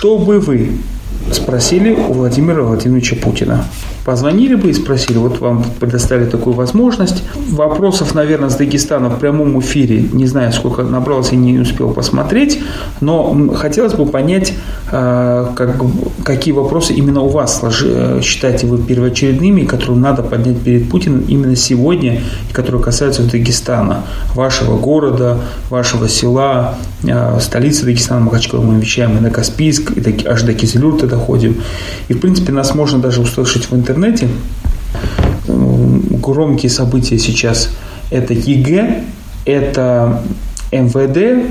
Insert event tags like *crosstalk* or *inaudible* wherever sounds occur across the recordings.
Что бы вы спросили у Владимира Владимировича Путина? Позвонили бы и спросили, вот вам предоставили такую возможность. Вопросов, наверное, с Дагестана в прямом эфире, не знаю, сколько набралось и не успел посмотреть, но хотелось бы понять, э, как, какие вопросы именно у вас э, считаете вы первоочередными, которые надо поднять перед Путиным именно сегодня, которые касаются Дагестана, вашего города, вашего села, э, столицы Дагестана, Махачкала, мы вещаем и на Каспийск, и аж до Кизилюрта доходим. И, в принципе, нас можно даже услышать в интернете. Громкие события сейчас это ЕГЭ, это МВД,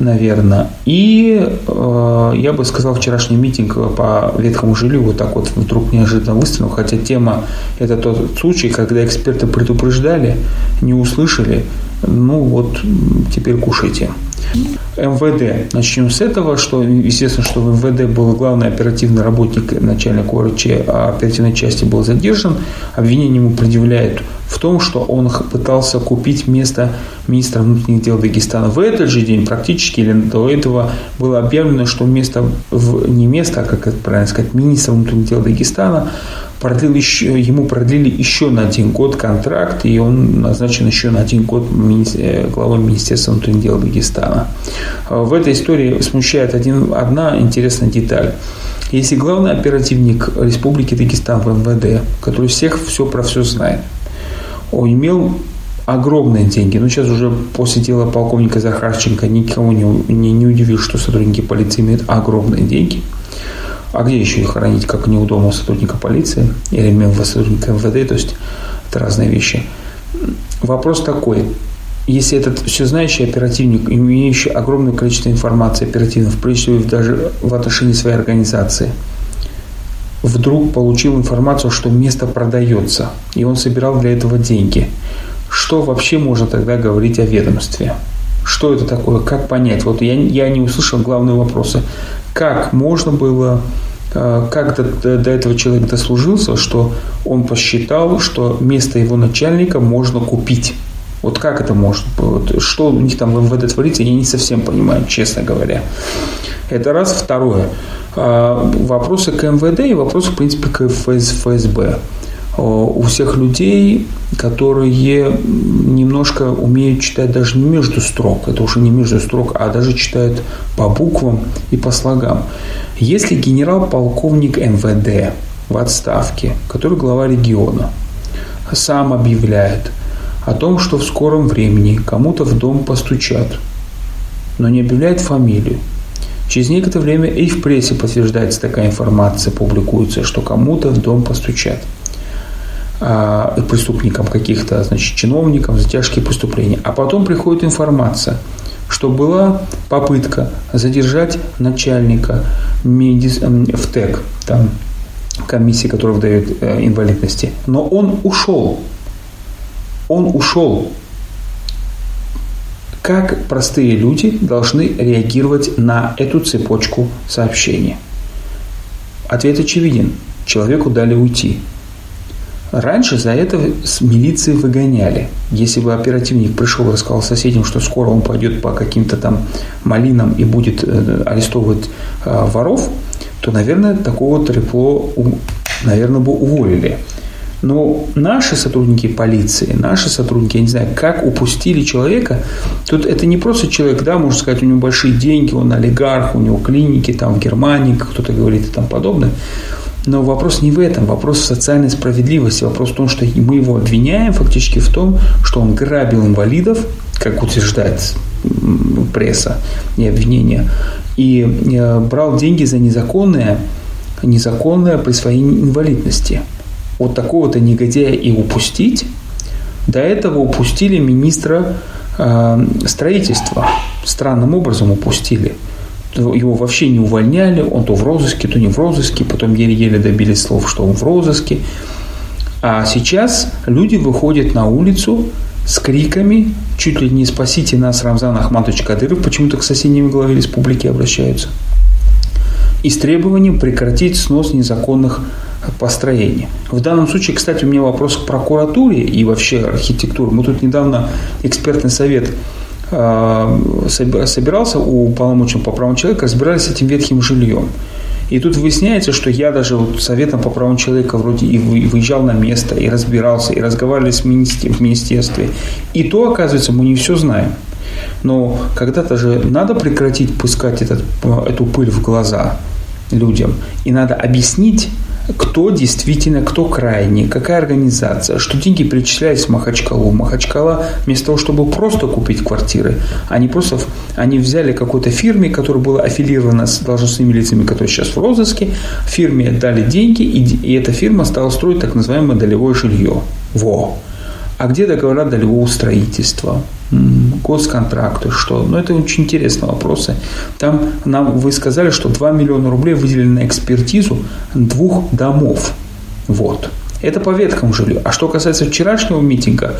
наверное, и э, я бы сказал вчерашний митинг по ветхому жилью вот так вот вдруг неожиданно выставил, хотя тема это тот случай, когда эксперты предупреждали, не услышали, ну вот теперь кушайте. МВД. Начнем с этого, что естественно, что в МВД был главный оперативный работник, начальник ОРЧ, а оперативной части был задержан. Обвинение ему предъявляют в том, что он пытался купить место министра внутренних дел Дагестана. В этот же день практически или до этого было объявлено, что место, в, не место, а как это правильно сказать, министра внутренних дел Дагестана продлил еще, ему продлили еще на один год контракт, и он назначен еще на один год э, главой Министерства внутренних дел Дагестана. В этой истории смущает один, одна интересная деталь. Если главный оперативник Республики Дагестан в МВД, который всех все про все знает, он имел огромные деньги. Но сейчас уже после дела полковника Захарченко никого не, не, не удивил, что сотрудники полиции имеют огромные деньги – а где еще их хранить, как не у дома сотрудника полиции или мимо сотрудника МВД, то есть это разные вещи. Вопрос такой, если этот всезнающий оперативник, имеющий огромное количество информации оперативно, прежде всего даже в отношении своей организации, вдруг получил информацию, что место продается, и он собирал для этого деньги, что вообще можно тогда говорить о ведомстве? Что это такое? Как понять? Вот я, я не услышал главные вопросы. Как можно было э, как до, до этого человек дослужился, что он посчитал, что место его начальника можно купить. Вот как это можно? Вот что у них там в МВД творится, я не совсем понимаю, честно говоря. Это раз. Второе. А, вопросы к МВД и вопросы, в принципе, к ФСБ у всех людей, которые немножко умеют читать даже не между строк, это уже не между строк, а даже читают по буквам и по слогам. Если генерал-полковник МВД в отставке, который глава региона, сам объявляет о том, что в скором времени кому-то в дом постучат, но не объявляет фамилию, Через некоторое время и в прессе подтверждается такая информация, публикуется, что кому-то в дом постучат – преступникам каких-то, значит, чиновникам за тяжкие преступления. А потом приходит информация, что была попытка задержать начальника медис... в ТЭК, там, комиссии, которая выдает э, инвалидности. Но он ушел. Он ушел. Как простые люди должны реагировать на эту цепочку сообщений? Ответ очевиден. Человеку дали уйти. Раньше за это с милиции выгоняли. Если бы оперативник пришел и сказал соседям, что скоро он пойдет по каким-то там малинам и будет э, арестовывать э, воров, то, наверное, такого трепло, наверное, бы уволили. Но наши сотрудники полиции, наши сотрудники, я не знаю, как упустили человека, тут это не просто человек, да, можно сказать, у него большие деньги, он олигарх, у него клиники там в Германии, кто-то говорит и там подобное. Но вопрос не в этом, вопрос в социальной справедливости, вопрос в том, что мы его обвиняем фактически в том, что он грабил инвалидов, как утверждает пресса и обвинения, и э, брал деньги за незаконное, незаконное присвоение инвалидности. Вот такого-то негодяя и упустить, до этого упустили министра э, строительства. Странным образом упустили – его вообще не увольняли, он то в розыске, то не в розыске, потом еле-еле добились слов, что он в розыске. А сейчас люди выходят на улицу с криками, чуть ли не «спасите нас, Рамзан Ахматович Кадыров», почему-то к соседним главе республики обращаются, и с требованием прекратить снос незаконных построений. В данном случае, кстати, у меня вопрос к прокуратуре и вообще архитектуре. Мы тут недавно экспертный совет собирался у полномоченного по правам человека, разбирались с этим ветхим жильем. И тут выясняется, что я даже вот советом по правам человека вроде и выезжал на место, и разбирался, и разговаривали с министер... в министерстве. И то, оказывается, мы не все знаем. Но когда-то же надо прекратить пускать этот, эту пыль в глаза людям. И надо объяснить кто действительно, кто крайний, какая организация, что деньги перечислялись в Махачкалу. Махачкала вместо того, чтобы просто купить квартиры, они просто они взяли какой-то фирме, которая была аффилирована с должностными лицами, которые сейчас в розыске, фирме дали деньги, и, и эта фирма стала строить так называемое долевое жилье. Во! А где договора долевого строительства? госконтракты, что? Ну, это очень интересные вопросы. Там нам вы сказали, что 2 миллиона рублей выделены на экспертизу двух домов. Вот. Это по ветхому жилью. А что касается вчерашнего митинга,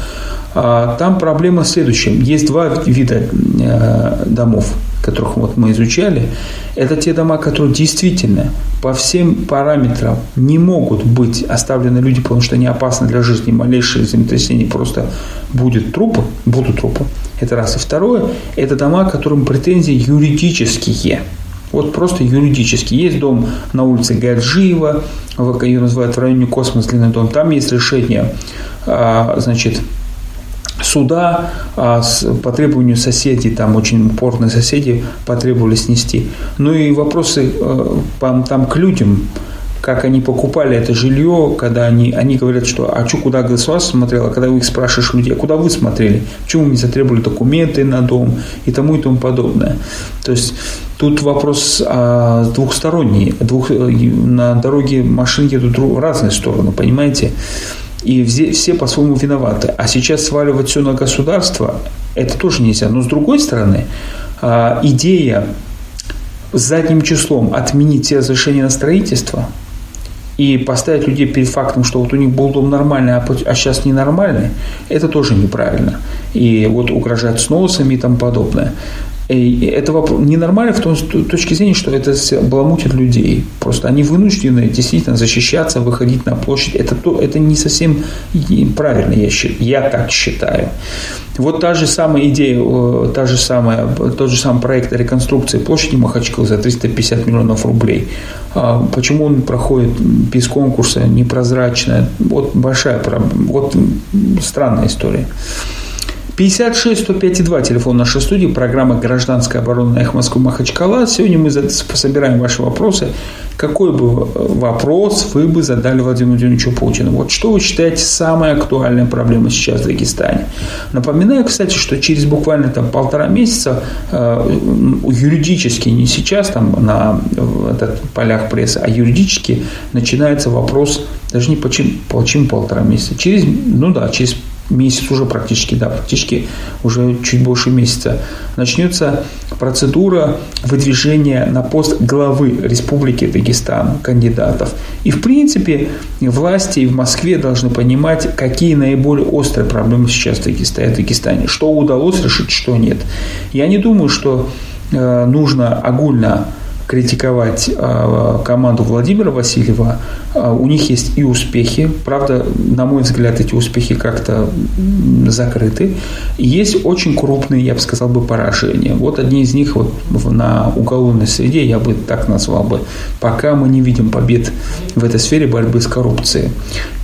а, там проблема в следующем. Есть два вида э, домов, которых вот мы изучали. Это те дома, которые действительно по всем параметрам не могут быть оставлены люди, потому что они опасны для жизни. Малейшее землетрясение просто будет трупы, будут трупы. Это раз. И второе, это дома, которым претензии юридические. Вот просто юридически. Есть дом на улице Гаджиева, ее называют в районе Космос, длинный дом. Там есть решение, а, значит, суда а по требованию соседей, там очень упорные соседи потребовали снести. Ну и вопросы э, там к людям, как они покупали это жилье, когда они, они говорят, что а что, куда государство смотрело, когда вы их спрашиваешь людей, а куда вы смотрели, почему вы не затребовали документы на дом и тому и тому подобное. То есть тут вопрос а, двухсторонний, двух, на дороге машины едут в разные стороны, понимаете? И все, все по-своему виноваты. А сейчас сваливать все на государство, это тоже нельзя. Но с другой стороны, а, идея задним числом отменить все разрешения на строительство – и поставить людей перед фактом, что вот у них был дом нормальный, а, а сейчас ненормальный, это тоже неправильно. И вот угрожать сносами и тому подобное. Это ненормально в том точке зрения, что это баламутит людей. Просто они вынуждены действительно защищаться, выходить на площадь. Это, то, это не совсем правильно, я, я так считаю. Вот та же самая идея, та же самая, тот же самый проект реконструкции площади Махачкалы за 350 миллионов рублей. А почему он проходит без конкурса, непрозрачно? Вот большая вот странная история. 56 105 2 телефон нашей студии, программа «Гражданская оборона» Эх Москвы Махачкала. Сегодня мы собираем ваши вопросы. Какой бы вопрос вы бы задали Владимиру Владимировичу Путину? Вот что вы считаете самой актуальной проблемой сейчас в Дагестане? Напоминаю, кстати, что через буквально там полтора месяца э, юридически, не сейчас там на этот, полях прессы, а юридически начинается вопрос, даже не почему, почему полтора месяца, через, ну да, через месяц уже практически, да, практически уже чуть больше месяца, начнется процедура выдвижения на пост главы Республики Дагестан кандидатов. И, в принципе, власти в Москве должны понимать, какие наиболее острые проблемы сейчас в Дагестане, в Дагестане что удалось решить, что нет. Я не думаю, что э, нужно огульно критиковать а, команду Владимира Васильева. А, у них есть и успехи. Правда, на мой взгляд, эти успехи как-то закрыты. И есть очень крупные, я бы сказал, бы поражения. Вот одни из них вот на уголовной среде, я бы так назвал бы, пока мы не видим побед в этой сфере борьбы с коррупцией.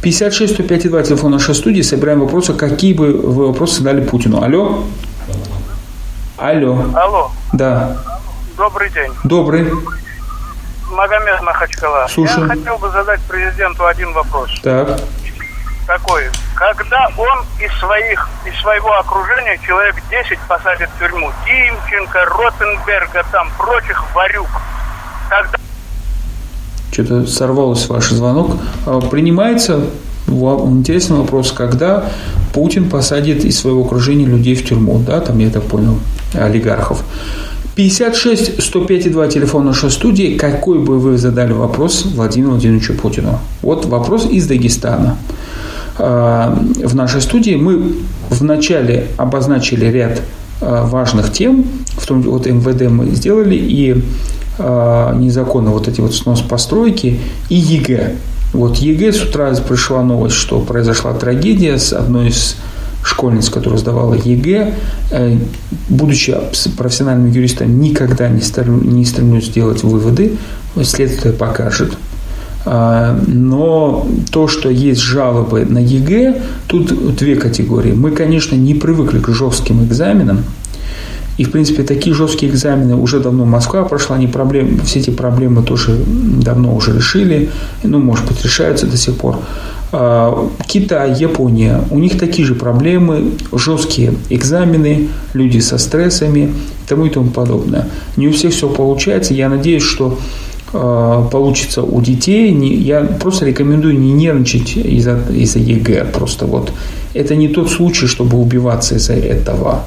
56 105 2 телефон нашей студии. Собираем вопросы. Какие бы вы вопросы дали Путину? Алло? Алло. Алло. Да. Добрый день. Добрый. Магомед Махачкала. Слушаю. Я хотел бы задать президенту один вопрос. Так. Такой. Когда он из своих из своего окружения человек 10 посадит в тюрьму, Тимченко, Ротенберга, там прочих варюк, тогда что-то сорвался ваш звонок. А, принимается интересный вопрос, когда Путин посадит из своего окружения людей в тюрьму, да, там я так понял, олигархов. 56 105 2 телефон нашей студии. Какой бы вы задали вопрос Владимиру Владимировичу Путину? Вот вопрос из Дагестана. А, в нашей студии мы вначале обозначили ряд а, важных тем, в том вот МВД мы сделали, и а, незаконно вот эти вот снос постройки, и ЕГЭ. Вот ЕГЭ с утра пришла новость, что произошла трагедия с одной из школьница, которая сдавала ЕГЭ, будучи профессиональным юристом, никогда не, не стремлюсь сделать выводы, следствие покажет. А, но то, что есть жалобы на ЕГЭ, тут две категории. Мы, конечно, не привыкли к жестким экзаменам, и, в принципе, такие жесткие экзамены уже давно Москва прошла, они проблем, все эти проблемы тоже давно уже решили, ну, может быть, решаются до сих пор. А, Китай, Япония, у них такие же проблемы, жесткие экзамены, люди со стрессами и тому и тому подобное. Не у всех все получается. Я надеюсь, что а, получится у детей. Я просто рекомендую не нервничать из-за из ЕГЭ. Просто вот это не тот случай, чтобы убиваться из-за этого.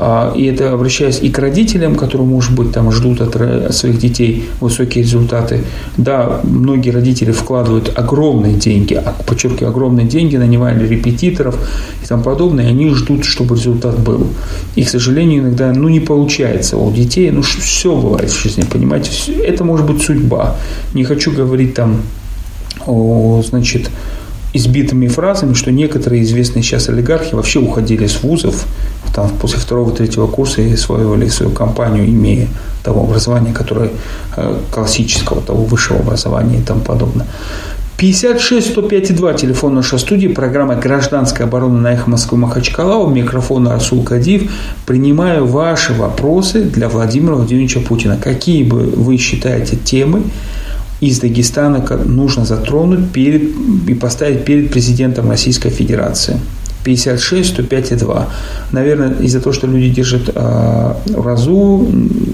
А, и это обращаясь и к родителям, которые, может быть, там ждут от своих детей высокие результаты. Да, многие родители вкладывают огромные деньги, а, подчеркиваю, огромные деньги, нанимали репетиторов и тому подобное, и они ждут, чтобы результат был. И, к сожалению, иногда ну, не получается у детей. Ну, все бывает в жизни, понимаете? Это может быть судьба. Не хочу говорить там о, значит, избитыми фразами, что некоторые известные сейчас олигархи вообще уходили с вузов там, после второго-третьего курса и освоивали свою компанию, имея того образования, которое э, классического, того высшего образования и тому подобное. 56 105 2, телефон нашей студии, программа «Гражданская оборона» на эхо Москвы Махачкала, у микрофона Расул Кадив. Принимаю ваши вопросы для Владимира Владимировича Путина. Какие бы вы считаете темы, из Дагестана нужно затронуть перед, и поставить перед президентом Российской Федерации. 56, 105 и 2. Наверное, из-за того, что люди держат э, разу,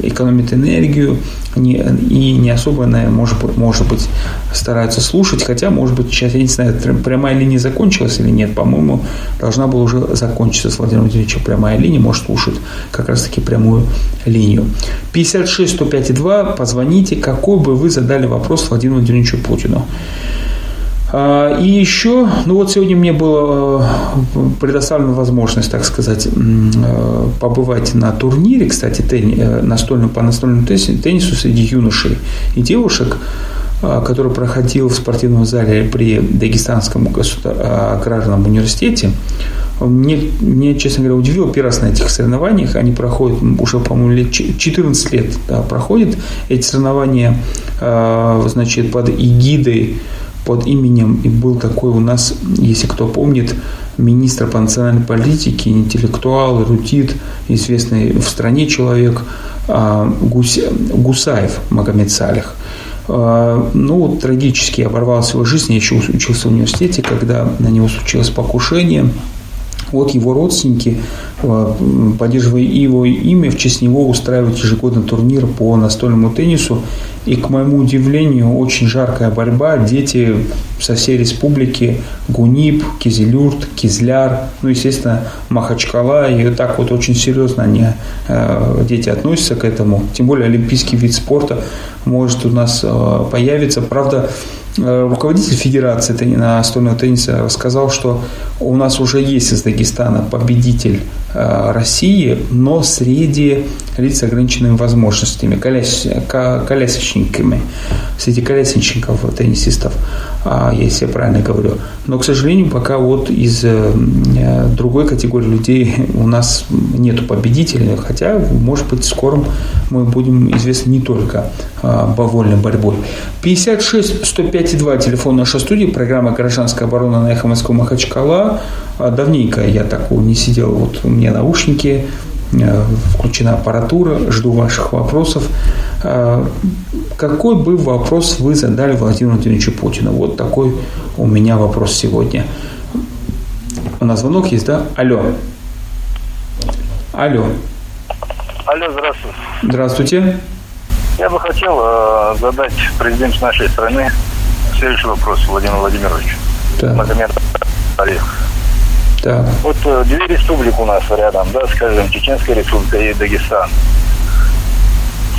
экономят энергию не, и не особо, наверное, может, может быть, стараются слушать. Хотя, может быть, сейчас, я не знаю, прямая линия закончилась или нет. По-моему, должна была уже закончиться с Владимиром Владимировичем прямая линия. Может, слушать как раз-таки прямую линию. 56 105 и 2. Позвоните, какой бы вы задали вопрос Владимиру Владимировичу Путину. А, и еще, ну вот сегодня мне была э, предоставлена возможность, так сказать, э, побывать на турнире, кстати, тенни, э, настольном, по настольному теннису среди юношей и девушек, который проходил в спортивном зале при Дагестанском аграрном университете. Мне, мне, честно говоря, удивило первый раз на этих соревнованиях. Они проходят уже, по-моему, лет 14 лет да, проходят. Эти соревнования, значит, под эгидой под именем, и был такой у нас, если кто помнит, министр по национальной политике, интеллектуал, эрудит, известный в стране человек, а, Гусаев Магомед Салих. А, ну, трагически оборвал свою жизнь. Я еще учился в университете, когда на него случилось покушение. Вот его родственники, поддерживая его имя, в честь него устраивают ежегодный турнир по настольному теннису. И, к моему удивлению, очень жаркая борьба. Дети со всей республики, Гунип, Кизилюрт, Кизляр, ну, естественно, Махачкала. И так вот очень серьезно они, э, дети относятся к этому. Тем более олимпийский вид спорта может у нас э, появиться. Правда, Э, руководитель Федерации настольного тенниса рассказал, что у нас уже есть из Дагестана победитель э, России, но среди лиц с ограниченными возможностями, коляс, колясочниками, среди колясочников, теннисистов, а, если я правильно говорю. Но, к сожалению, пока вот из э, другой категории людей *laughs* у нас нету победителей, хотя, может быть, в скором мы будем известны не только по вольной борьбой. 56 105 5,2 телефон нашей студии, программа «Гражданская оборона» на Эхо Москвы Махачкала. А, давненько я так не сидел, вот у меня наушники, э, включена аппаратура, жду ваших вопросов. А, какой бы вопрос вы задали Владимиру Владимировичу Путину? Вот такой у меня вопрос сегодня. У нас звонок есть, да? Алло. Алло. Алло, здравствуйте. Здравствуйте. Я бы хотел э, задать президенту нашей страны Следующий вопрос, Владимир Владимирович. Да. Магомед Алиев. Да. Вот э, две республики у нас рядом, да, скажем, Чеченская республика и Дагестан.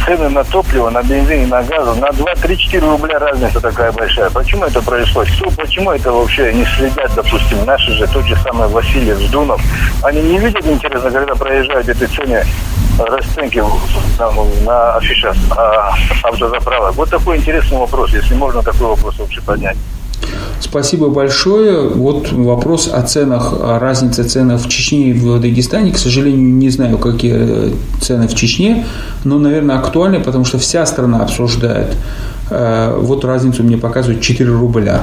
Цены на топливо, на бензин и на газ на 2-3-4 рубля разница такая большая. Почему это происходит? Кто, почему это вообще не следят, допустим, наши же, тот же самый Васильев, Ждунов? Они не видят, интересно, когда проезжают эти цены расценки там, на сейчас а, автозаправок. Вот такой интересный вопрос, если можно такой вопрос вообще поднять. Спасибо большое. Вот вопрос о ценах, о разнице цен в Чечне и в Дагестане. К сожалению, не знаю, какие цены в Чечне, но, наверное, актуальны, потому что вся страна обсуждает Э, вот разницу мне показывают 4 рубля.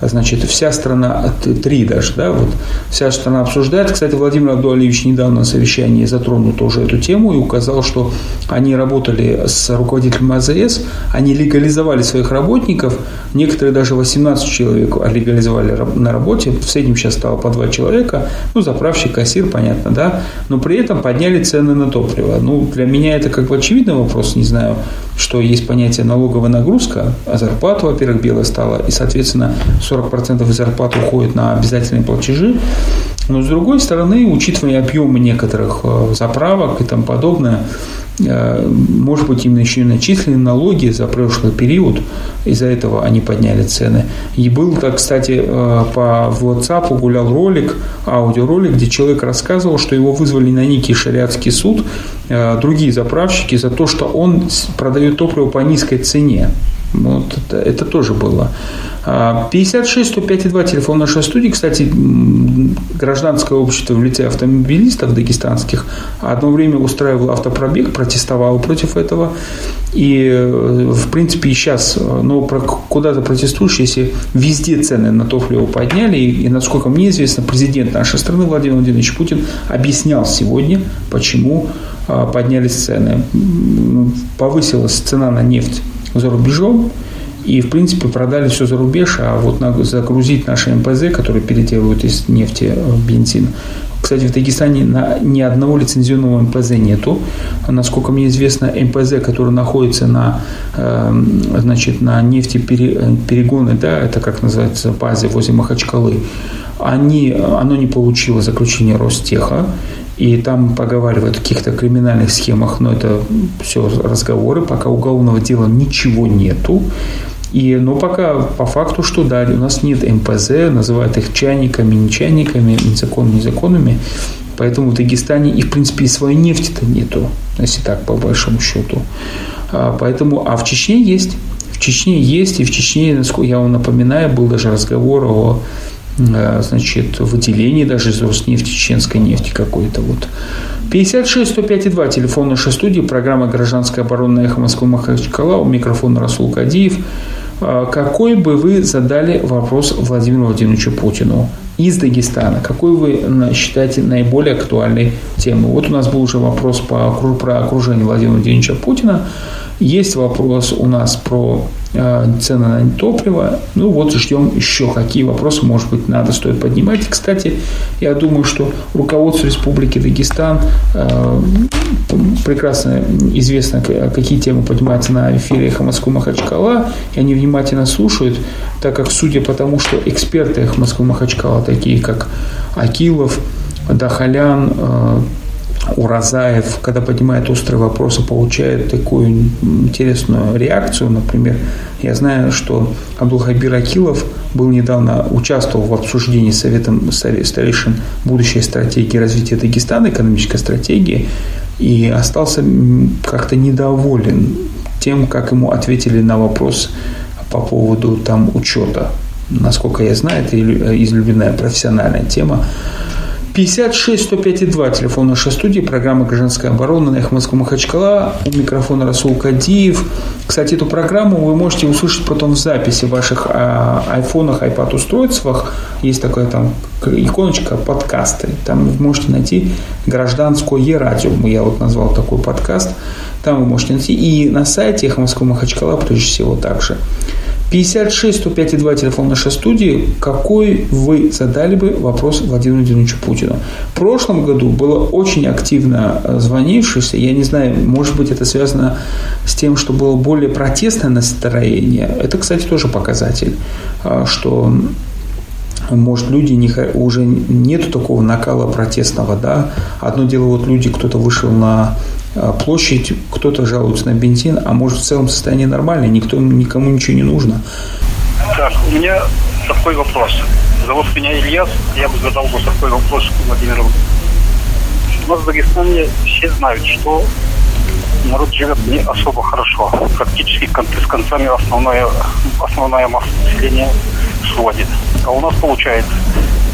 Значит, вся страна, 3 даже, да, вот вся страна обсуждает. Кстати, Владимир Абдуалиевич недавно на совещании затронул тоже эту тему и указал, что они работали с руководителем АЗС, они легализовали своих работников, некоторые даже 18 человек легализовали на работе, в среднем сейчас стало по 2 человека, ну, заправщик, кассир, понятно, да, но при этом подняли цены на топливо. Ну, для меня это как бы очевидный вопрос, не знаю, что есть понятие налоговая нагрузка, а зарплата, во-первых, белая стала, и, соответственно, 40% из зарплаты уходит на обязательные платежи. Но, с другой стороны, учитывая объемы некоторых э, заправок и тому подобное, Э, может быть, именно еще и начислены налоги за прошлый период, из-за этого они подняли цены. И был, так, кстати, э, по WhatsApp гулял ролик, аудиоролик, где человек рассказывал, что его вызвали на некий шариатский суд другие заправщики за то, что он продает топливо по низкой цене. Вот это, это тоже было. 56 105 2 телефон нашей студии. Кстати, гражданское общество в лице автомобилистов дагестанских одно время устраивало автопробег, протестовало против этого. И, э, в принципе, и сейчас, но куда ты протестуешь, если везде цены на топливо подняли, и, и, насколько мне известно, президент нашей страны Владимир Владимирович Путин объяснял сегодня, почему а, поднялись цены. Повысилась цена на нефть за рубежом, и, в принципе, продали все за рубеж, а вот загрузить наши МПЗ, которые переделывают из нефти в бензин. Кстати, в Дагестане ни одного лицензионного МПЗ нету. Насколько мне известно, МПЗ, который находится на, э, значит, на нефтеперегоны, да, это как называется, базе возле Махачкалы, они, оно не получило заключение Ростеха, и там поговаривают о каких-то криминальных схемах, но это все разговоры, пока уголовного дела ничего нету. И, но пока по факту, что да, у нас нет МПЗ, называют их чайниками, не чайниками, незаконными, незаконными. Поэтому в Дагестане и, в принципе, и своей нефти-то нету, если так, по большому счету. А, поэтому, а в Чечне есть. В Чечне есть, и в Чечне, насколько я вам напоминаю, был даже разговор о Э, значит, выделение даже из Роснефти, чеченской нефти какой-то вот. 56 105 2, телефон нашей студии, программа «Гражданская оборона» эхо Москвы Махачкала, у микрофона Расул Кадиев. Э, какой бы вы задали вопрос Владимиру Владимировичу Путину из Дагестана? Какой вы считаете наиболее актуальной темой? Вот у нас был уже вопрос по, про окружение Владимира Владимировича Путина. Есть вопрос у нас про цены на топливо. Ну вот ждем еще какие вопросы, может быть, надо, стоит поднимать. Кстати, я думаю, что руководство Республики Дагестан э, прекрасно известно, какие темы поднимаются на эфире «Эхо Москвы Махачкала», и они внимательно слушают, так как, судя по тому, что эксперты «Эхо Москвы Махачкала», такие как Акилов, Дахалян, э, Уразаев, когда поднимает острые вопросы, получает такую интересную реакцию. Например, я знаю, что Абдулхабир Акилов был недавно участвовал в обсуждении Советом старейшин будущей стратегии развития Дагестана, экономической стратегии, и остался как-то недоволен тем, как ему ответили на вопрос по поводу там учета. Насколько я знаю, это излюбленная профессиональная тема. 56 105 2, телефон нашей студии, программа «Гражданская оборона» на Москвы Махачкала. У микрофона Расул Кадиев. Кстати, эту программу вы можете услышать потом в записи в ваших а, айфонах, iPad устройствах. Есть такая там иконочка подкасты. Там вы можете найти гражданское радио. Я вот назвал такой подкаст. Там вы можете найти. И на сайте Москвы Махачкала, прежде всего, также. 56 105 2 телефон нашей студии. Какой вы задали бы вопрос Владимиру Владимировичу Путину? В прошлом году было очень активно э, звонившихся. Я не знаю, может быть, это связано с тем, что было более протестное настроение. Это, кстати, тоже показатель, э, что может, люди не, уже нету такого накала протестного, да. Одно дело, вот люди, кто-то вышел на площадь, кто-то жалуется на бензин, а может в целом состояние нормальное, никто, никому ничего не нужно. Так, у меня такой вопрос. Зовут меня Ильяс, я бы задал бы такой вопрос Владимиру. У нас в Дагестане все знают, что народ живет не особо хорошо. Практически с концами основная, основная масса населения сводит. А у нас получается,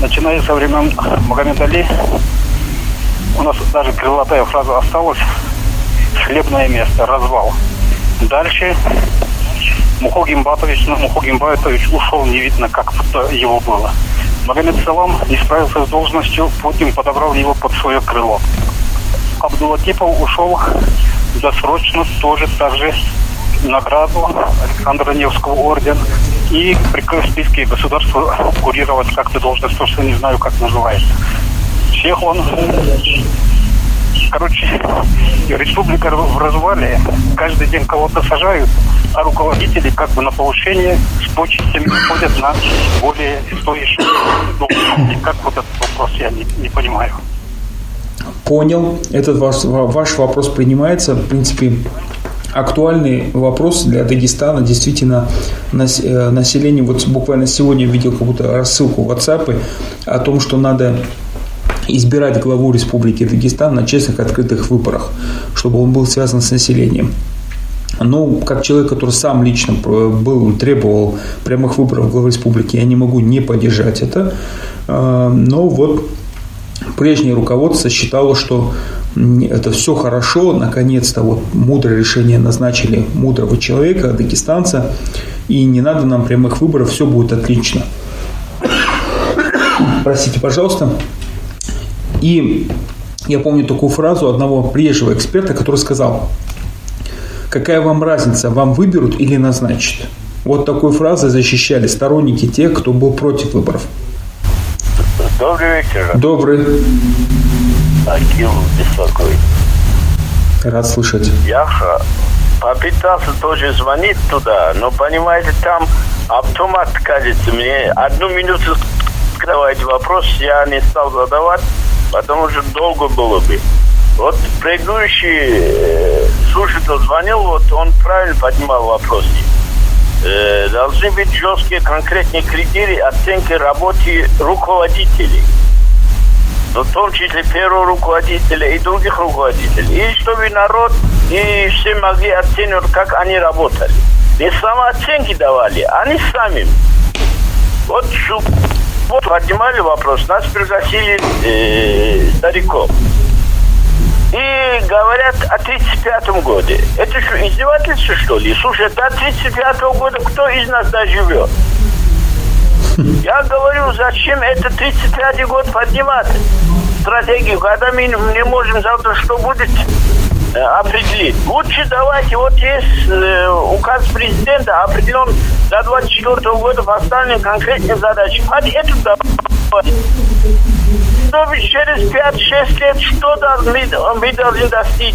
начиная со времен Магомед Али, у нас даже крылатая фраза осталась, хлебное место, развал. Дальше Мухо Гимбатович, ну, Мухо Гимбатович ушел, не видно, как его было. Магомед Салам не справился с должностью, Путин подобрал его под свое крыло. Абдулатипов ушел досрочно, тоже так же награду Александра Невского орден и при списке государства курировать как-то должность, просто не знаю, как называется. Всех он Короче, республика в развале. Каждый день кого-то сажают, а руководители как бы на повышение с почестями ходят на более стоящие должности. Как вот этот вопрос, я не, не понимаю. Понял. Этот ваш, ваш вопрос принимается. В принципе, актуальный вопрос для Дагестана. Действительно, э, население, вот буквально сегодня видел какую-то рассылку в WhatsApp о том, что надо избирать главу Республики Дагестан на честных открытых выборах, чтобы он был связан с населением. Но как человек, который сам лично был, требовал прямых выборов главы республики, я не могу не поддержать это. А, но вот прежнее руководство считало, что это все хорошо, наконец-то вот мудрое решение назначили мудрого человека, дагестанца, и не надо нам прямых выборов, все будет отлично. Простите, пожалуйста. И я помню такую фразу одного прежнего эксперта, который сказал, какая вам разница, вам выберут или назначат. Вот такой фразой защищали сторонники тех, кто был против выборов. Добрый вечер. Добрый. Акил беспокоит. Рад слышать. Яха попытался тоже звонить туда, но, понимаете, там автомат, кажется, мне одну минуту скрывает вопрос, я не стал задавать, потому что долго было бы. Вот предыдущий э, слушатель звонил, вот он правильно поднимал вопросы. Э, должны быть жесткие конкретные критерии оценки работы руководителей. Но в том числе первого руководителя и других руководителей. И чтобы народ и все могли оценивать, как они работали. Не самооценки давали, они сами. Вот вот поднимали вопрос, нас пригласили э, стариков. И говорят о 35-м годе. Это что, издевательство, что ли? Слушай, до 35-го года кто из нас доживет? Я говорю, зачем это 35-й год поднимать стратегию, когда мы не можем завтра что будет определить. Лучше давайте, вот есть э, указ президента определен до 24 года поставлены конкретные задачи. Под эту давайте. Чтобы через 5-6 лет что должны, мы должны достичь.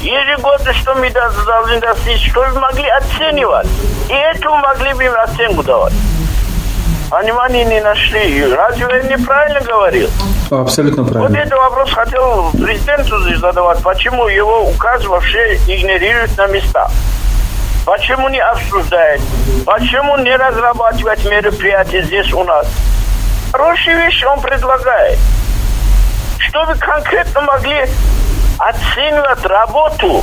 Ежегодно, что мы должны достичь, что мы могли оценивать. И этому могли бы им оценку давать. Понимания не нашли. Разве я неправильно говорил? Абсолютно правильно. Вот этот вопрос хотел президенту задавать. Почему его указ вообще игнорируют на местах? Почему не обсуждает? Почему не разрабатывать мероприятия здесь у нас? Хорошие вещи он предлагает. Чтобы конкретно могли оценивать работу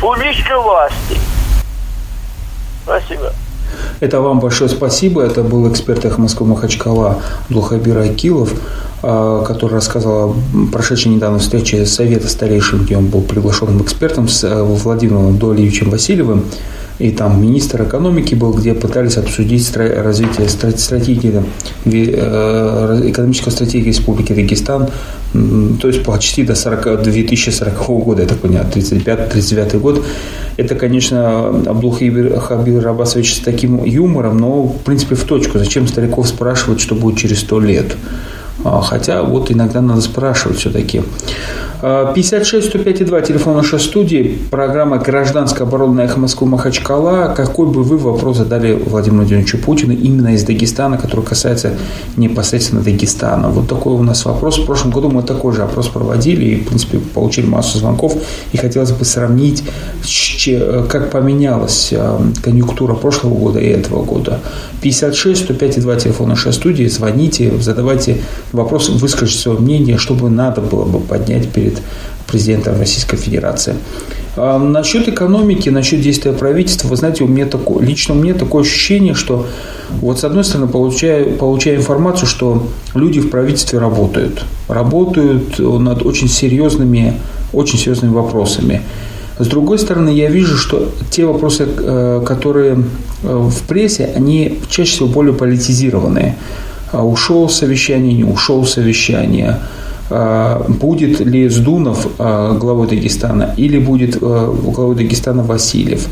публичной власти. Спасибо. Это вам большое спасибо. Это был эксперт «Эхо Москвы Махачкала» Дулхабир Акилов, который рассказал о прошедшей недавно встрече Совета старейшин, где он был приглашенным экспертом с э, Владимиром Долиевичем Васильевым и там министр экономики был, где пытались обсудить развитие стратегии, э, экономической стратегии Республики Дагестан, то есть почти до 40, 2040 года, я так понимаю, 35-39 год. Это, конечно, Абдулхабир Хабир Рабасович с таким юмором, но, в принципе, в точку. Зачем стариков спрашивать, что будет через сто лет? А, хотя вот иногда надо спрашивать все-таки. 56 105 2, телефон нашей студии, программа «Гражданская оборонная эхо Москвы Махачкала». Какой бы вы вопрос задали Владимиру Владимировичу Путину именно из Дагестана, который касается непосредственно Дагестана? Вот такой у нас вопрос. В прошлом году мы такой же опрос проводили и, в принципе, получили массу звонков. И хотелось бы сравнить, как поменялась а, конъюнктура прошлого года и этого года. 56 105 2, телефон нашей студии. Звоните, задавайте вопросы, выскажите свое мнение, что бы надо было бы поднять перед президентом Российской Федерации. А насчет экономики, насчет действия правительства, вы знаете, у меня такое, лично у меня такое ощущение, что вот с одной стороны получаю, получаю информацию, что люди в правительстве работают. Работают над очень серьезными, очень серьезными вопросами. С другой стороны, я вижу, что те вопросы, э, которые э, в прессе, они чаще всего более политизированные. А ушел совещание, не ушел совещание – а, будет ли Сдунов а, главой Дагестана или будет главой Дагестана Васильев.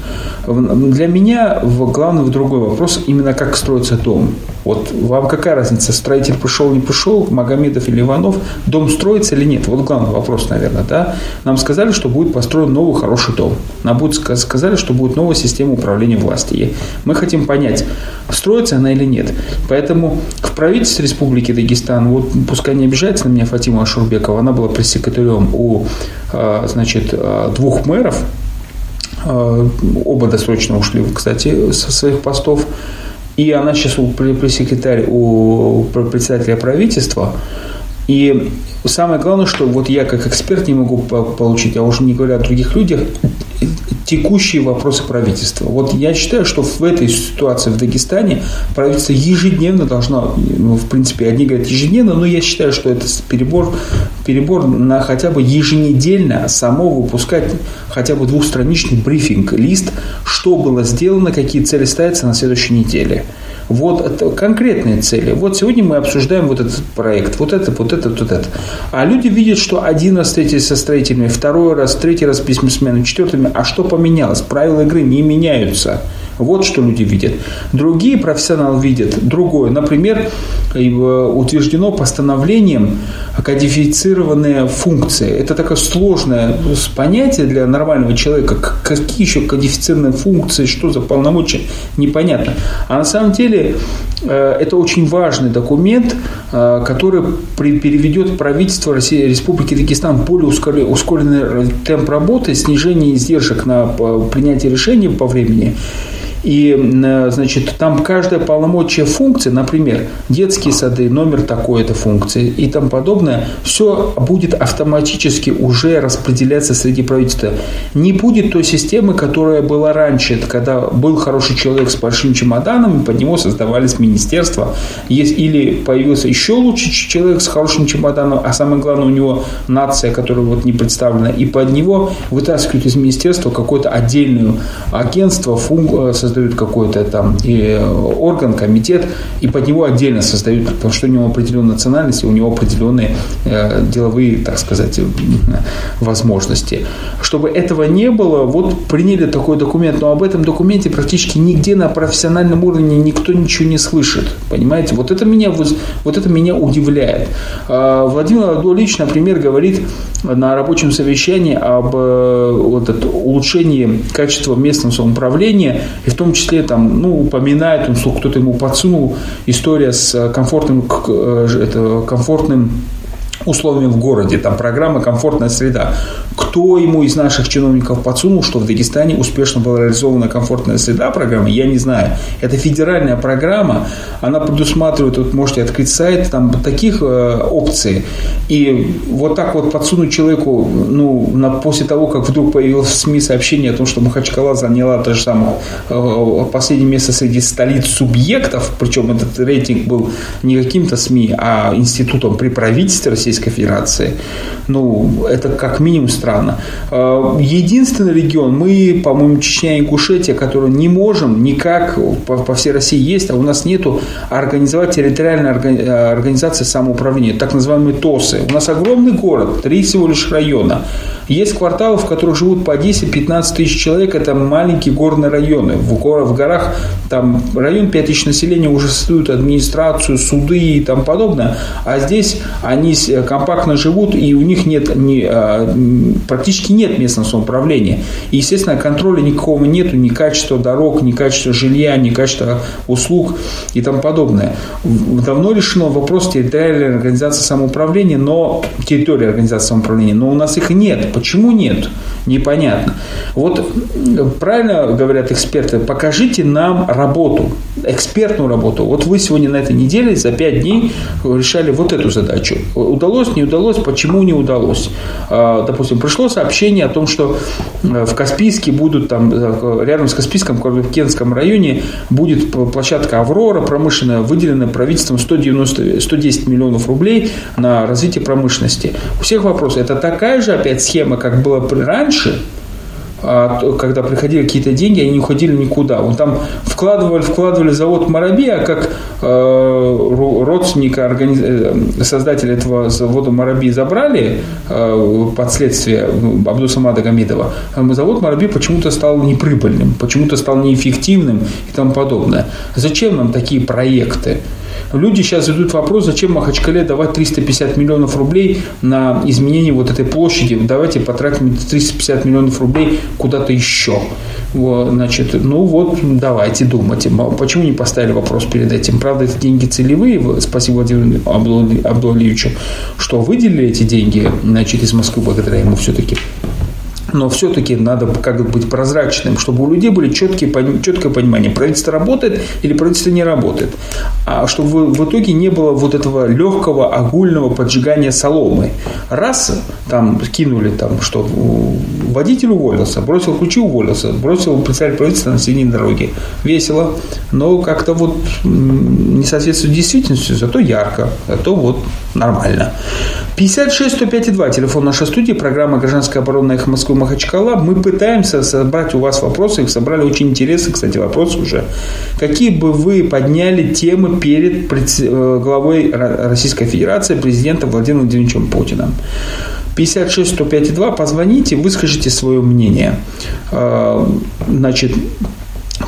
Для меня главный другой вопрос, именно как строится дом. Вот вам какая разница, строитель пришел, не пришел, Магомедов или Иванов, дом строится или нет? Вот главный вопрос, наверное, да? Нам сказали, что будет построен новый хороший дом. Нам будет сказали, что будет новая система управления властью. Мы хотим понять, строится она или нет. Поэтому в правительстве Республики Дагестан, вот пускай не обижается на меня Фатима Ашурбекова, она была пресс-секретарем у значит, двух мэров, оба досрочно ушли, кстати, со своих постов. И она сейчас пресс-секретарь у председателя правительства. И самое главное, что вот я как эксперт не могу получить, а уже не говоря о других людях, текущие вопросы правительства. Вот я считаю, что в этой ситуации в Дагестане правительство ежедневно должно, ну, в принципе, одни говорят ежедневно, но я считаю, что это перебор, перебор на хотя бы еженедельно само выпускать хотя бы двухстраничный брифинг, лист, что было сделано, какие цели ставятся на следующей неделе. Вот конкретные цели. Вот сегодня мы обсуждаем вот этот проект, вот это, вот это, вот это. А люди видят, что один раз встретились со строителями, второй раз, третий раз бизнесменами, четвертыми. А что поменялось? Правила игры не меняются. Вот что люди видят. Другие профессионалы видят другое. Например, э, утверждено постановлением кодифицированные функции. Это такое сложное понятие для нормального человека. Какие еще кодифицированные функции, что за полномочия, непонятно. А на самом деле э, это очень важный документ, э, который переведет правительство России, Республики Дагестан в более ускоренный темп работы, снижение издержек на принятие решений по времени и, значит, там каждая полномочия функции, например, детские сады, номер такой-то функции и тому подобное, все будет автоматически уже распределяться среди правительства. Не будет той системы, которая была раньше, когда был хороший человек с большим чемоданом, и под него создавались министерства. Или появился еще лучший человек с хорошим чемоданом, а самое главное, у него нация, которая вот не представлена, и под него вытаскивают из министерства какое-то отдельное агентство, функ, создают какой-то там и орган, комитет, и под него отдельно создают, потому что у него определенная национальность, и у него определенные э, деловые, так сказать, возможности. Чтобы этого не было, вот приняли такой документ, но об этом документе практически нигде на профессиональном уровне никто ничего не слышит. Понимаете? Вот это меня, вот это меня удивляет. А Владимир Владимирович, например, говорит на рабочем совещании об э, вот, улучшении качества местного самоуправления и в том том числе там, ну, упоминает, он, кто-то ему подсунул. История с комфортным, э, это, комфортным условиями в городе, там программа «Комфортная среда». Кто ему из наших чиновников подсунул, что в Дагестане успешно была реализована комфортная среда программа, я не знаю. Это федеральная программа, она предусматривает, вот можете открыть сайт, там таких э, опций. И вот так вот подсунуть человеку, ну, на, после того, как вдруг появилось в СМИ сообщение о том, что Махачкала заняла то же самое э, последнее место среди столиц субъектов, причем этот рейтинг был не каким-то СМИ, а институтом при правительстве России Российской Федерации. Ну, это как минимум странно. А, единственный регион, мы, по-моему, Чечня и Ингушетия, который не можем никак по, по всей России есть, а у нас нету организовать территориальная организация самоуправления, так называемые ТОСы. У нас огромный город, три всего лишь района. Есть кварталы, в которых живут по 10-15 тысяч человек, это маленькие горные районы. В, гор, в горах там район 5 тысяч населения уже создают администрацию, суды и тому подобное. А здесь они компактно живут, и у них нет ни, а, практически нет местного самоуправления. И, естественно, контроля никакого нету, ни качества дорог, ни качества жилья, ни качества услуг и тому подобное. Давно решено вопрос территориальной организации самоуправления, но территории организации самоуправления, но у нас их нет. Почему нет? Непонятно. Вот правильно говорят эксперты, покажите нам работу. экспертную работу. Вот вы сегодня на этой неделе за пять дней решали вот эту задачу. Удалось, не удалось, почему не удалось? А, допустим, пришло сообщение о том, что э, в Каспийске будут там, э, рядом с Каспийском, в Кенском районе будет площадка «Аврора» промышленная, выделена правительством 190, 110 миллионов рублей на развитие промышленности. У всех вопросы. Это такая же опять схема, как было раньше – а, когда приходили какие-то деньги, они не уходили никуда. Он там вкладывали, вкладывали завод Марабия, как э, родственника организ... Э, создателя этого завода Мараби забрали э, под следствие Абдусамада Гамидова. Завод Мараби почему-то стал неприбыльным, почему-то стал неэффективным и тому подобное. Зачем нам такие проекты? Люди сейчас задают вопрос, зачем Махачкале давать 350 миллионов рублей на изменение вот этой площади. Давайте потратим 350 миллионов рублей куда-то еще. Значит, ну вот, давайте думать. Почему не поставили вопрос перед этим? Правда, это деньги целевые. Спасибо Владимиру Абдулалиевичу, что выделили эти деньги значит, из Москвы благодаря ему все-таки но все-таки надо как быть прозрачным, чтобы у людей были четкие, четкое понимание, правительство работает или правительство не работает. А чтобы в итоге не было вот этого легкого огульного поджигания соломы. Раз там кинули, там, что водитель уволился, бросил ключи, уволился, бросил председатель правительства на середине дороги. Весело, но как-то вот не соответствует действительности, зато ярко, зато вот нормально. 56 105 2, телефон нашей студии, программа «Гражданская оборона» их Москвы Махачкала. Мы пытаемся собрать у вас вопросы, их собрали очень интересные, кстати, вопросы уже. Какие бы вы подняли темы перед э, главой Российской Федерации, президентом Владимиром Владимировичем Путиным? 56 105 2, позвоните, выскажите свое мнение. Э, значит,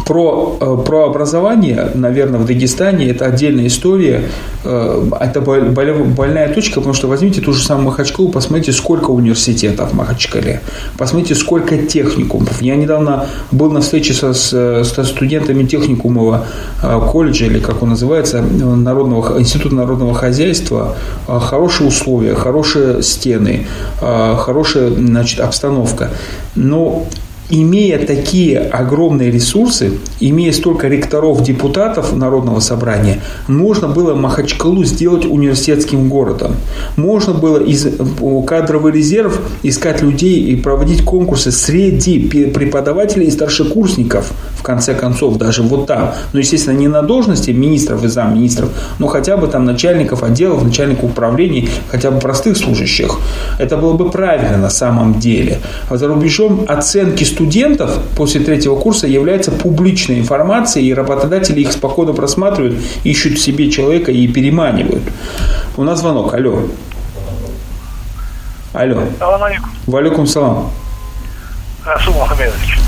про, э, про образование, наверное, в Дагестане это отдельная история. Э, это больная точка, потому что возьмите ту же самую Махачкалу, посмотрите, сколько университетов в Махачкале, посмотрите, сколько техникумов. Я недавно был на встрече со, со студентами техникумового э, колледжа, или как он называется, народного, Института народного хозяйства. Хорошие условия, хорошие стены, хорошая значит, обстановка. Но имея такие огромные ресурсы, имея столько ректоров, депутатов Народного собрания, можно было Махачкалу сделать университетским городом. Можно было из кадровый резерв искать людей и проводить конкурсы среди преподавателей и старшекурсников, в конце концов, даже вот там. Но, естественно, не на должности министров и замминистров, но хотя бы там начальников отделов, начальников управлений, хотя бы простых служащих. Это было бы правильно на самом деле. А за рубежом оценки студентов после третьего курса является публичной информацией, и работодатели их спокойно просматривают, ищут себе человека и переманивают. У нас звонок. Алло. Алло. Салам алейкум. Валикум салам. Расул Мухаммедович.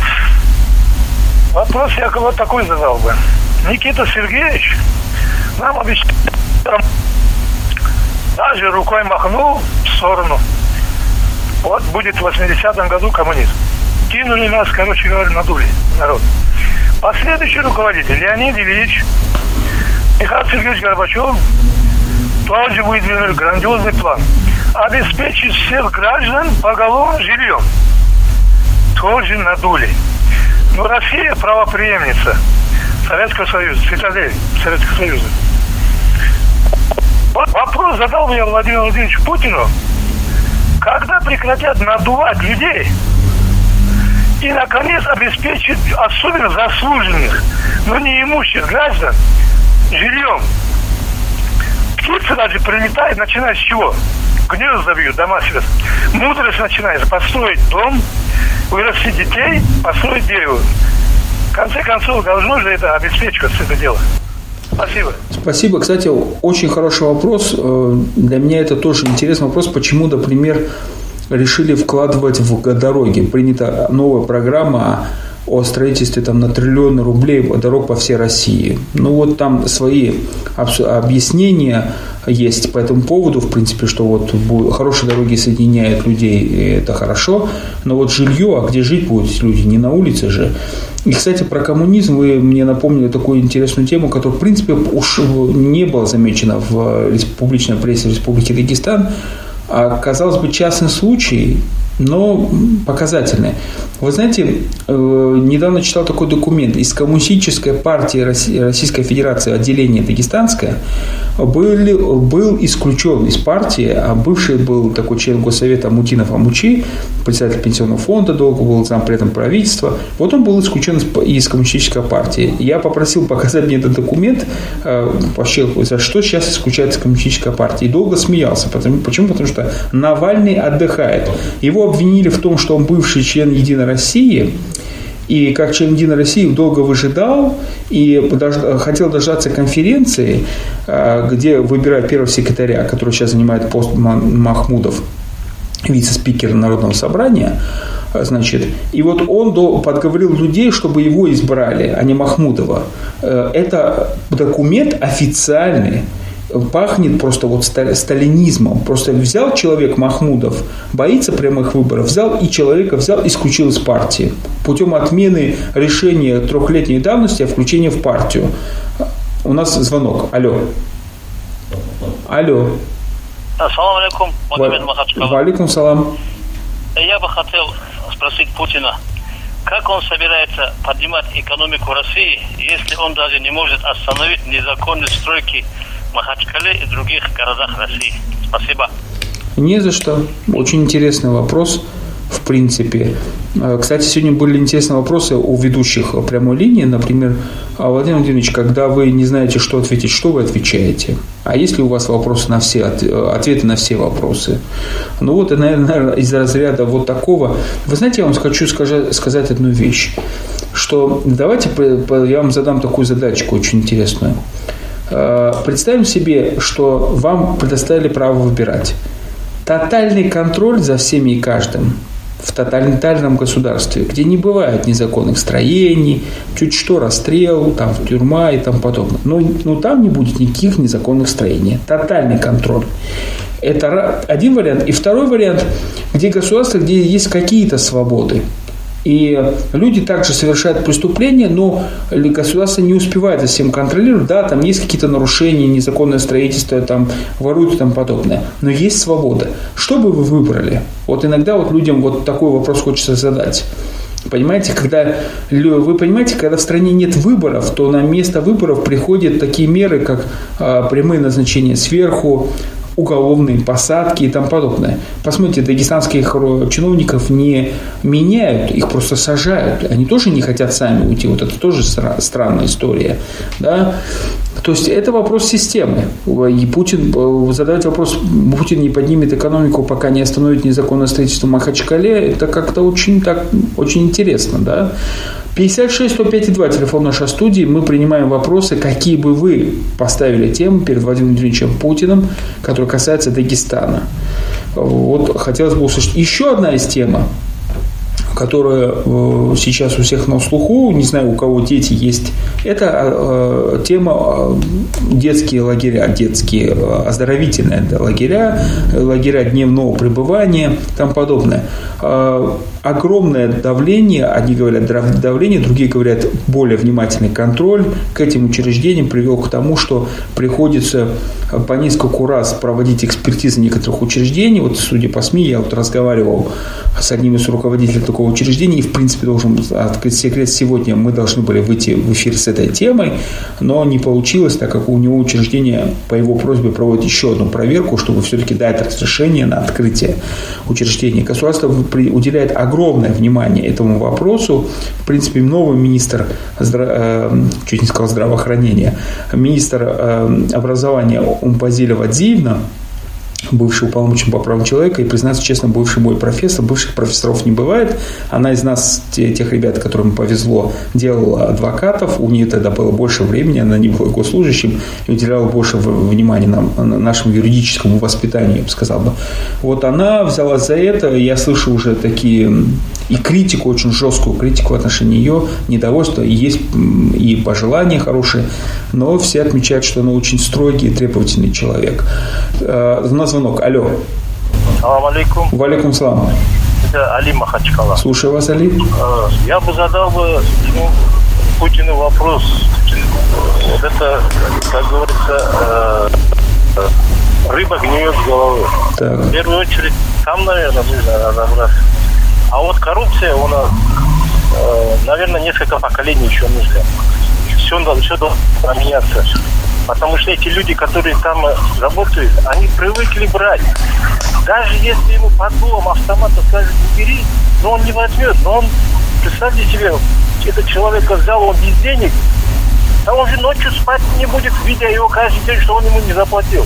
Вопрос я вот такой задал бы. Никита Сергеевич нам обещал, даже рукой махнул в сторону. Вот будет в 80-м году коммунизм кинули нас, короче говоря, надули народ. Последующий руководитель Леонид Ильич Михаил Сергеевич Горбачев тоже выдвинули грандиозный план обеспечить всех граждан поголовным жильем. Тоже надули. Но Россия правоприемница Советского Союза, цитадель Советского Союза. Вопрос задал мне Владимир Владимирович Путину, когда прекратят надувать людей, и, наконец, обеспечить особенно заслуженных, но не имущих граждан жильем. Птицы даже прилетают, начиная с чего? Гнезда бьют, дома себе. Мудрость начинается. Построить дом, вырастить детей, построить дерево. В конце концов, должно же это обеспечиваться, это дело. Спасибо. Спасибо. Кстати, очень хороший вопрос. Э, для меня это тоже интересный вопрос, почему, например, решили вкладывать в дороги. Принята новая программа о строительстве там, на триллионы рублей дорог по всей России. Ну вот там свои объяснения есть по этому поводу, в принципе, что вот хорошие дороги соединяют людей, и это хорошо, но вот жилье, а где жить будут люди, не на улице же. И, кстати, про коммунизм вы мне напомнили такую интересную тему, которая, в принципе, уж не была замечена в публичной прессе Республики Дагестан, а, казалось бы, частный случай, но показательные. Вы знаете, э, недавно читал такой документ. Из Коммунистической партии Российской Федерации отделение Дагестанское был, был исключен из партии, а бывший был такой член Госсовета Мутинов Амучи, председатель пенсионного фонда, долго был зампредом правительства. Вот он был исключен из Коммунистической партии. Я попросил показать мне этот документ, э, пощелкивать, за что сейчас исключается Коммунистическая партия. И долго смеялся. Почему? Потому что Навальный отдыхает. Его обвинили в том, что он бывший член Единой России, и как член Единой России долго выжидал и хотел дождаться конференции, а, где выбирают первого секретаря, который сейчас занимает пост Махмудов, вице-спикер Народного собрания, а, значит, и вот он подговорил людей, чтобы его избрали, а не Махмудова. Э, это документ официальный, пахнет просто вот сталинизмом. Просто взял человек Махмудов, боится прямых выборов, взял и человека взял, исключил из партии. Путем отмены решения трехлетней давности о включении в партию. У нас звонок. Алло. Алло. Ассаламу алейкум, Махачкала. Валикум салам. Я бы хотел спросить Путина, как он собирается поднимать экономику России, если он даже не может остановить незаконные стройки Махачкале и других городах России. Спасибо. Не за что. Очень интересный вопрос в принципе. Э, кстати, сегодня были интересные вопросы у ведущих прямой линии. Например, «А, Владимир Владимирович, когда вы не знаете, что ответить, что вы отвечаете? А есть ли у вас вопросы на все, э, ответы на все вопросы? Ну вот, наверное, из разряда вот такого. Вы знаете, я вам хочу сказать одну вещь, что давайте я вам задам такую задачку очень интересную. Э, представим себе, что вам предоставили право выбирать. Тотальный контроль за всеми и каждым в тоталитарном государстве, где не бывает незаконных строений, чуть что расстрел, там тюрьма и тому подобное. Но, но там не будет никаких незаконных строений. Тотальный контроль. Это один вариант. И второй вариант, где государство, где есть какие-то свободы. И люди также совершают преступления, но государство не успевает за всем контролировать. Да, там есть какие-то нарушения, незаконное строительство, там воруют и тому подобное. Но есть свобода. Что бы вы выбрали? Вот иногда вот людям вот такой вопрос хочется задать. Понимаете, когда вы понимаете, когда в стране нет выборов, то на место выборов приходят такие меры, как а, прямые назначения сверху, уголовные посадки и тому подобное. Посмотрите, дагестанских чиновников не меняют, их просто сажают. Они тоже не хотят сами уйти. Вот это тоже странная история. Да? То есть это вопрос системы. И Путин э, задает вопрос, Путин не поднимет экономику, пока не остановит незаконное строительство Махачкале, это как-то очень, так, очень интересно. Да? 56 105 2, телефон нашей студии. Мы принимаем вопросы, какие бы вы поставили темы перед Владимиром Владимировичем Путиным, которые касаются Дагестана. Вот хотелось бы услышать. Еще одна из тем, которая э, сейчас у всех на слуху, не знаю, у кого дети есть, это э, тема э, детские лагеря, детские оздоровительные лагеря, лагеря дневного пребывания тому подобное огромное давление, одни говорят давление, другие говорят более внимательный контроль к этим учреждениям привел к тому, что приходится по нескольку раз проводить экспертизы некоторых учреждений. Вот, судя по СМИ, я вот разговаривал с одним из руководителей такого учреждения, и, в принципе, должен открыть секрет, сегодня мы должны были выйти в эфир с этой темой, но не получилось, так как у него учреждение по его просьбе проводит еще одну проверку, чтобы все-таки дать разрешение на открытие учреждения. Государство уделяет огромное внимание этому вопросу. В принципе, новый министр, э, чуть не сказал здравоохранения, министр э, образования Умпазиля Вадзиевна, бывший уполномоченный по правам человека, и, признаться честно, бывший мой профессор, бывших профессоров не бывает. Она из нас, тех ребят, которым повезло, делала адвокатов, у нее тогда было больше времени, она не была госслужащим, и уделяла больше внимания нам, нашему юридическому воспитанию, я бы сказал бы. Вот она взяла за это, я слышу уже такие и критику, очень жесткую критику в отношении ее, недовольство, и есть и пожелания хорошие, но все отмечают, что она очень строгий и требовательный человек. Э, у нас звонок. Алло. Салам алейкум. Валикум салам. Это Али Махачкала. Слушаю вас, Али. Э, я бы задал бы ну, Путину вопрос. Вот это, как говорится, э, рыба гниет с головы. Так. В первую очередь, там, наверное, нужно разобраться. А вот коррупция у нас, э, наверное, несколько поколений еще нужно. Все, все должно поменяться. Потому что эти люди, которые там э, работают, они привыкли брать. Даже если ему под дулом автомата скажут убери, но он не возьмет. Но он, представьте себе, этот человек взял, он без денег, а он же ночью спать не будет, видя его каждый день, что он ему не заплатил.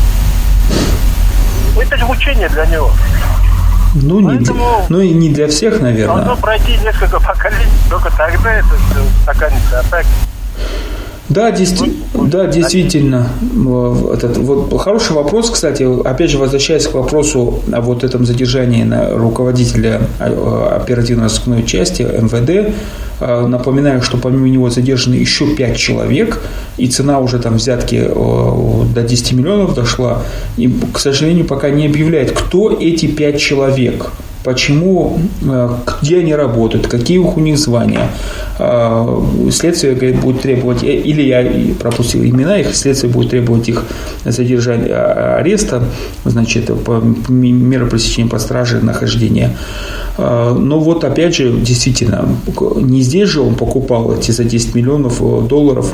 Это же мучение для него. Ну, не, Поэтому- ну и не для всех, наверное. Должно пройти несколько поколений, только тогда это все стаканится. А так Да, действи- да, действительно. Этот, вот, хороший вопрос, кстати. Опять же, возвращаясь к вопросу о вот этом задержании на руководителя э, оперативно-розыскной части МВД, э, напоминаю, что помимо него задержаны еще пять человек, и цена уже там взятки э, до 10 миллионов дошла. И, к сожалению, пока не объявляет, кто эти пять человек. Почему, э, где они работают, какие у них звания. Э, Следствие говорит, будет требовать, э, или я пропустил имена их, следствие будет требовать их задержания, а- ареста, значит, по меры пресечения по страже нахождения. Э, Но вот опять же, действительно, не здесь же он покупал эти за 10 миллионов э, долларов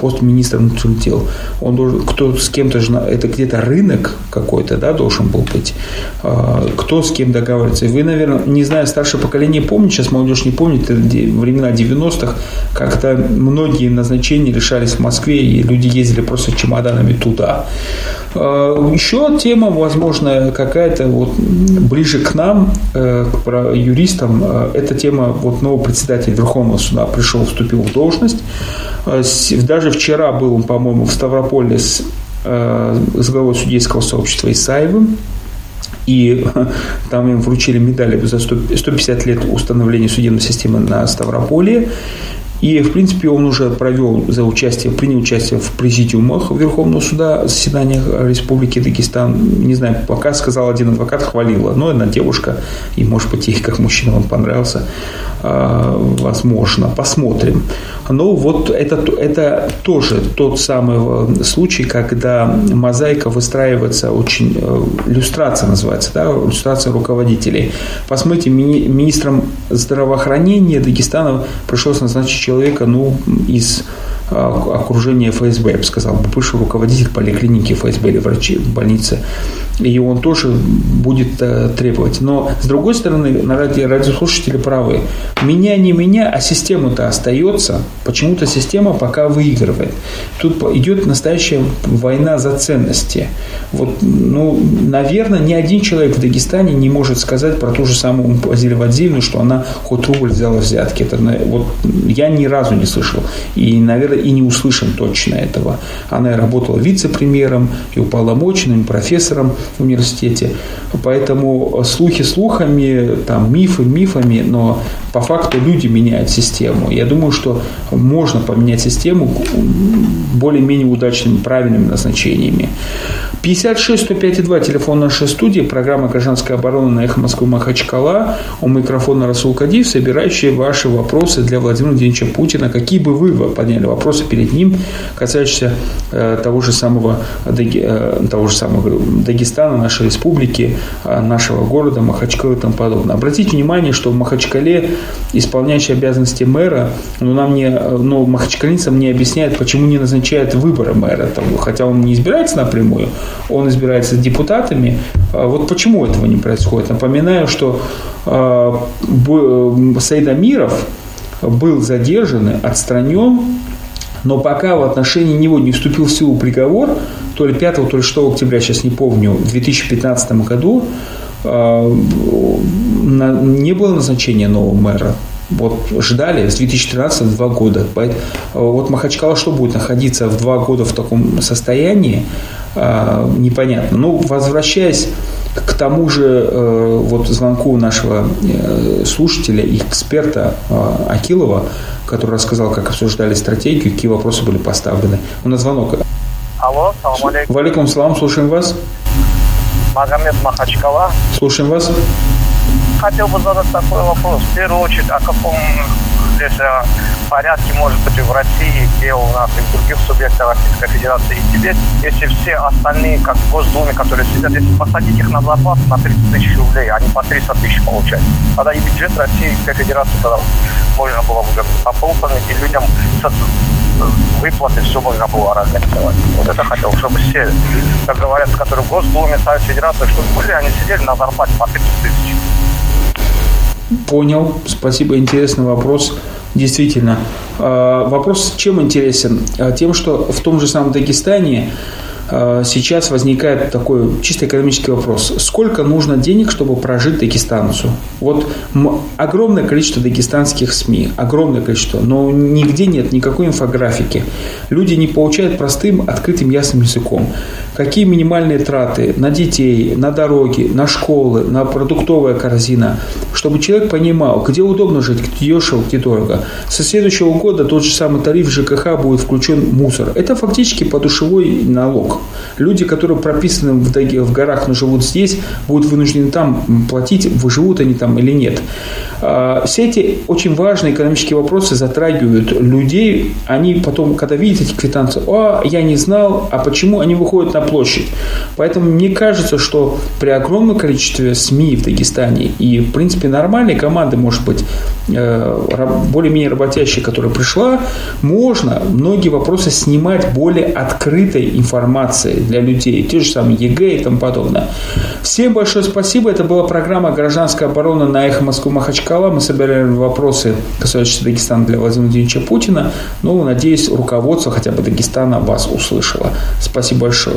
пост министра внутренних дел. Он должен, кто с кем-то же, это где-то рынок какой-то, да, должен был быть. Э, Кто с кем договаривается. Вы, наверное, не знаю, старшее поколение помнит, сейчас молодежь не помнит, времена 90-х, как-то многие назначения решались в Москве, и люди ездили просто чемоданами туда. Э, Еще тема, возможно, какая-то вот ближе к нам, э, к про- юристам, э, эта тема, вот новый председатель Верховного суда пришел, вступил в должность. Э, Даже вчера был он, по-моему, в Ставрополе с, э, с главой судейского сообщества Исаевым. И *laughs* там им вручили медали за 100 150 лет установления судебной системы на Ставрополе. И, в принципе, он уже провел за участие, принял участие в президиумах Верховного суда, заседаниях Республики Дагестан. Не знаю, пока сказал один адвокат, хвалила. Но она девушка, и, может быть, ей как мужчина он понравился. А, Возможно, посмотрим. Но вот это, это тоже тот самый э, случай, когда мозаика выстраивается очень, э, люстрация называется, да, люстрация руководителей. Посмотрите, мини- министром здравоохранения Дагестана пришлось назначить человека, ну, из э, окружения ФСБ, я бы сказал, бывший руководитель поликлиники ФСБ или врачи в больнице. И он тоже будет э, требовать. Но, с другой стороны, ради, радиослушатели правы. Меня не меня, а система-то остается. Почему-то система пока выигрывает. Тут идет настоящая война за ценности. Вот, ну, наверное, ни один человек в Дагестане не может сказать про ту же самую Азиль Вадзиевну, что она хоть рубль взяла взятки. Это, на- вот, я ни разу не слышал. И, наверное, и не услышим точно этого. Она работала вице-премьером, и уполномоченным, профессором в университете. Поэтому слухи слухами, там, мифы мифами, но по факту люди меняют систему. Я думаю, что можно поменять систему более-менее удачными, правильными назначениями. 56 105 2 телефон нашей студии, программа «Гражданская оборона» на «Эхо Москвы» Махачкала. У микрофона Расул Кадиев, собирающий ваши вопросы для Владимира Владимировича Путина. Какие бы вы подняли вопросы перед ним, касающиеся э, того же самого, э, того же самого Дагестана, нашей республики, э, нашего города, Махачкалы и тому подобное. Обратите внимание, что в Махачкале исполняющий обязанности мэра, но нам не, но махачкалинцам не объясняет, почему не назначает выборы мэра, там, хотя он не избирается напрямую, он избирается депутатами. А Вот почему этого не происходит? Напоминаю, что Саид Амиров был задержан, отстранен, но пока в отношении него не вступил в силу приговор, то ли 5, то ли 6 октября, сейчас не помню, в 2015 году э, не было назначения нового мэра. Вот ждали с 2013 два года. Поэт- Вот Махачкала что будет находиться в два года в таком состоянии, э, непонятно. Ну, возвращаясь к тому же э, вот звонку нашего э, слушателя и эксперта э, Акилова, который рассказал, как обсуждали стратегию, какие вопросы были поставлены. У нас звонок. Алло, салам алейкум. Валикум салам, слушаем вас. Магомед Махачкала. Слушаем вас. Хотел бы задать такой вопрос. В первую очередь, о каком э, порядке может быть в России, где и у нас, и в других субъектах Российской Федерации, и теперь, если все остальные, как в Госдуме, которые сидят, если посадить их на зарплату на 30 тысяч рублей, они по 300 тысяч получают, тогда и бюджет Российской Федерации тогда можно было бы пополнить, и людям выплаты все можно было организовать. Вот это хотел, чтобы все, как говорят, которые в Госдуме, Совет Федерации, чтобы были, они сидели на зарплате по 30 тысяч. Понял. Спасибо. Интересный вопрос. Действительно. А, вопрос чем интересен? А, тем, что в том же самом Дагестане сейчас возникает такой чисто экономический вопрос. Сколько нужно денег, чтобы прожить дагестанцу? Вот огромное количество дагестанских СМИ, огромное количество, но нигде нет никакой инфографики. Люди не получают простым, открытым, ясным языком. Какие минимальные траты на детей, на дороги, на школы, на продуктовая корзина, чтобы человек понимал, где удобно жить, где дешево, где дорого. Со следующего года тот же самый тариф ЖКХ будет включен мусор. Это фактически подушевой налог. Люди, которые прописаны в, в горах, но живут здесь, будут вынуждены там платить, выживут они там или нет. А, все эти очень важные экономические вопросы затрагивают людей. Они потом, когда видят эти квитанции, а, я не знал, а почему они выходят на площадь. Поэтому мне кажется, что при огромном количестве СМИ в Дагестане и, в принципе, нормальной команды, может быть, э, более-менее работящей, которая пришла, можно многие вопросы снимать более открытой информацией для людей, те же самые ЕГЭ и тому подобное. Всем большое спасибо. Это была программа «Гражданская оборона» на «Эхо Москвы Махачкала». Мы собирали вопросы, касающиеся Дагестана для Владимира Владимировича Путина. Ну, надеюсь, руководство хотя бы Дагестана вас услышало. Спасибо большое.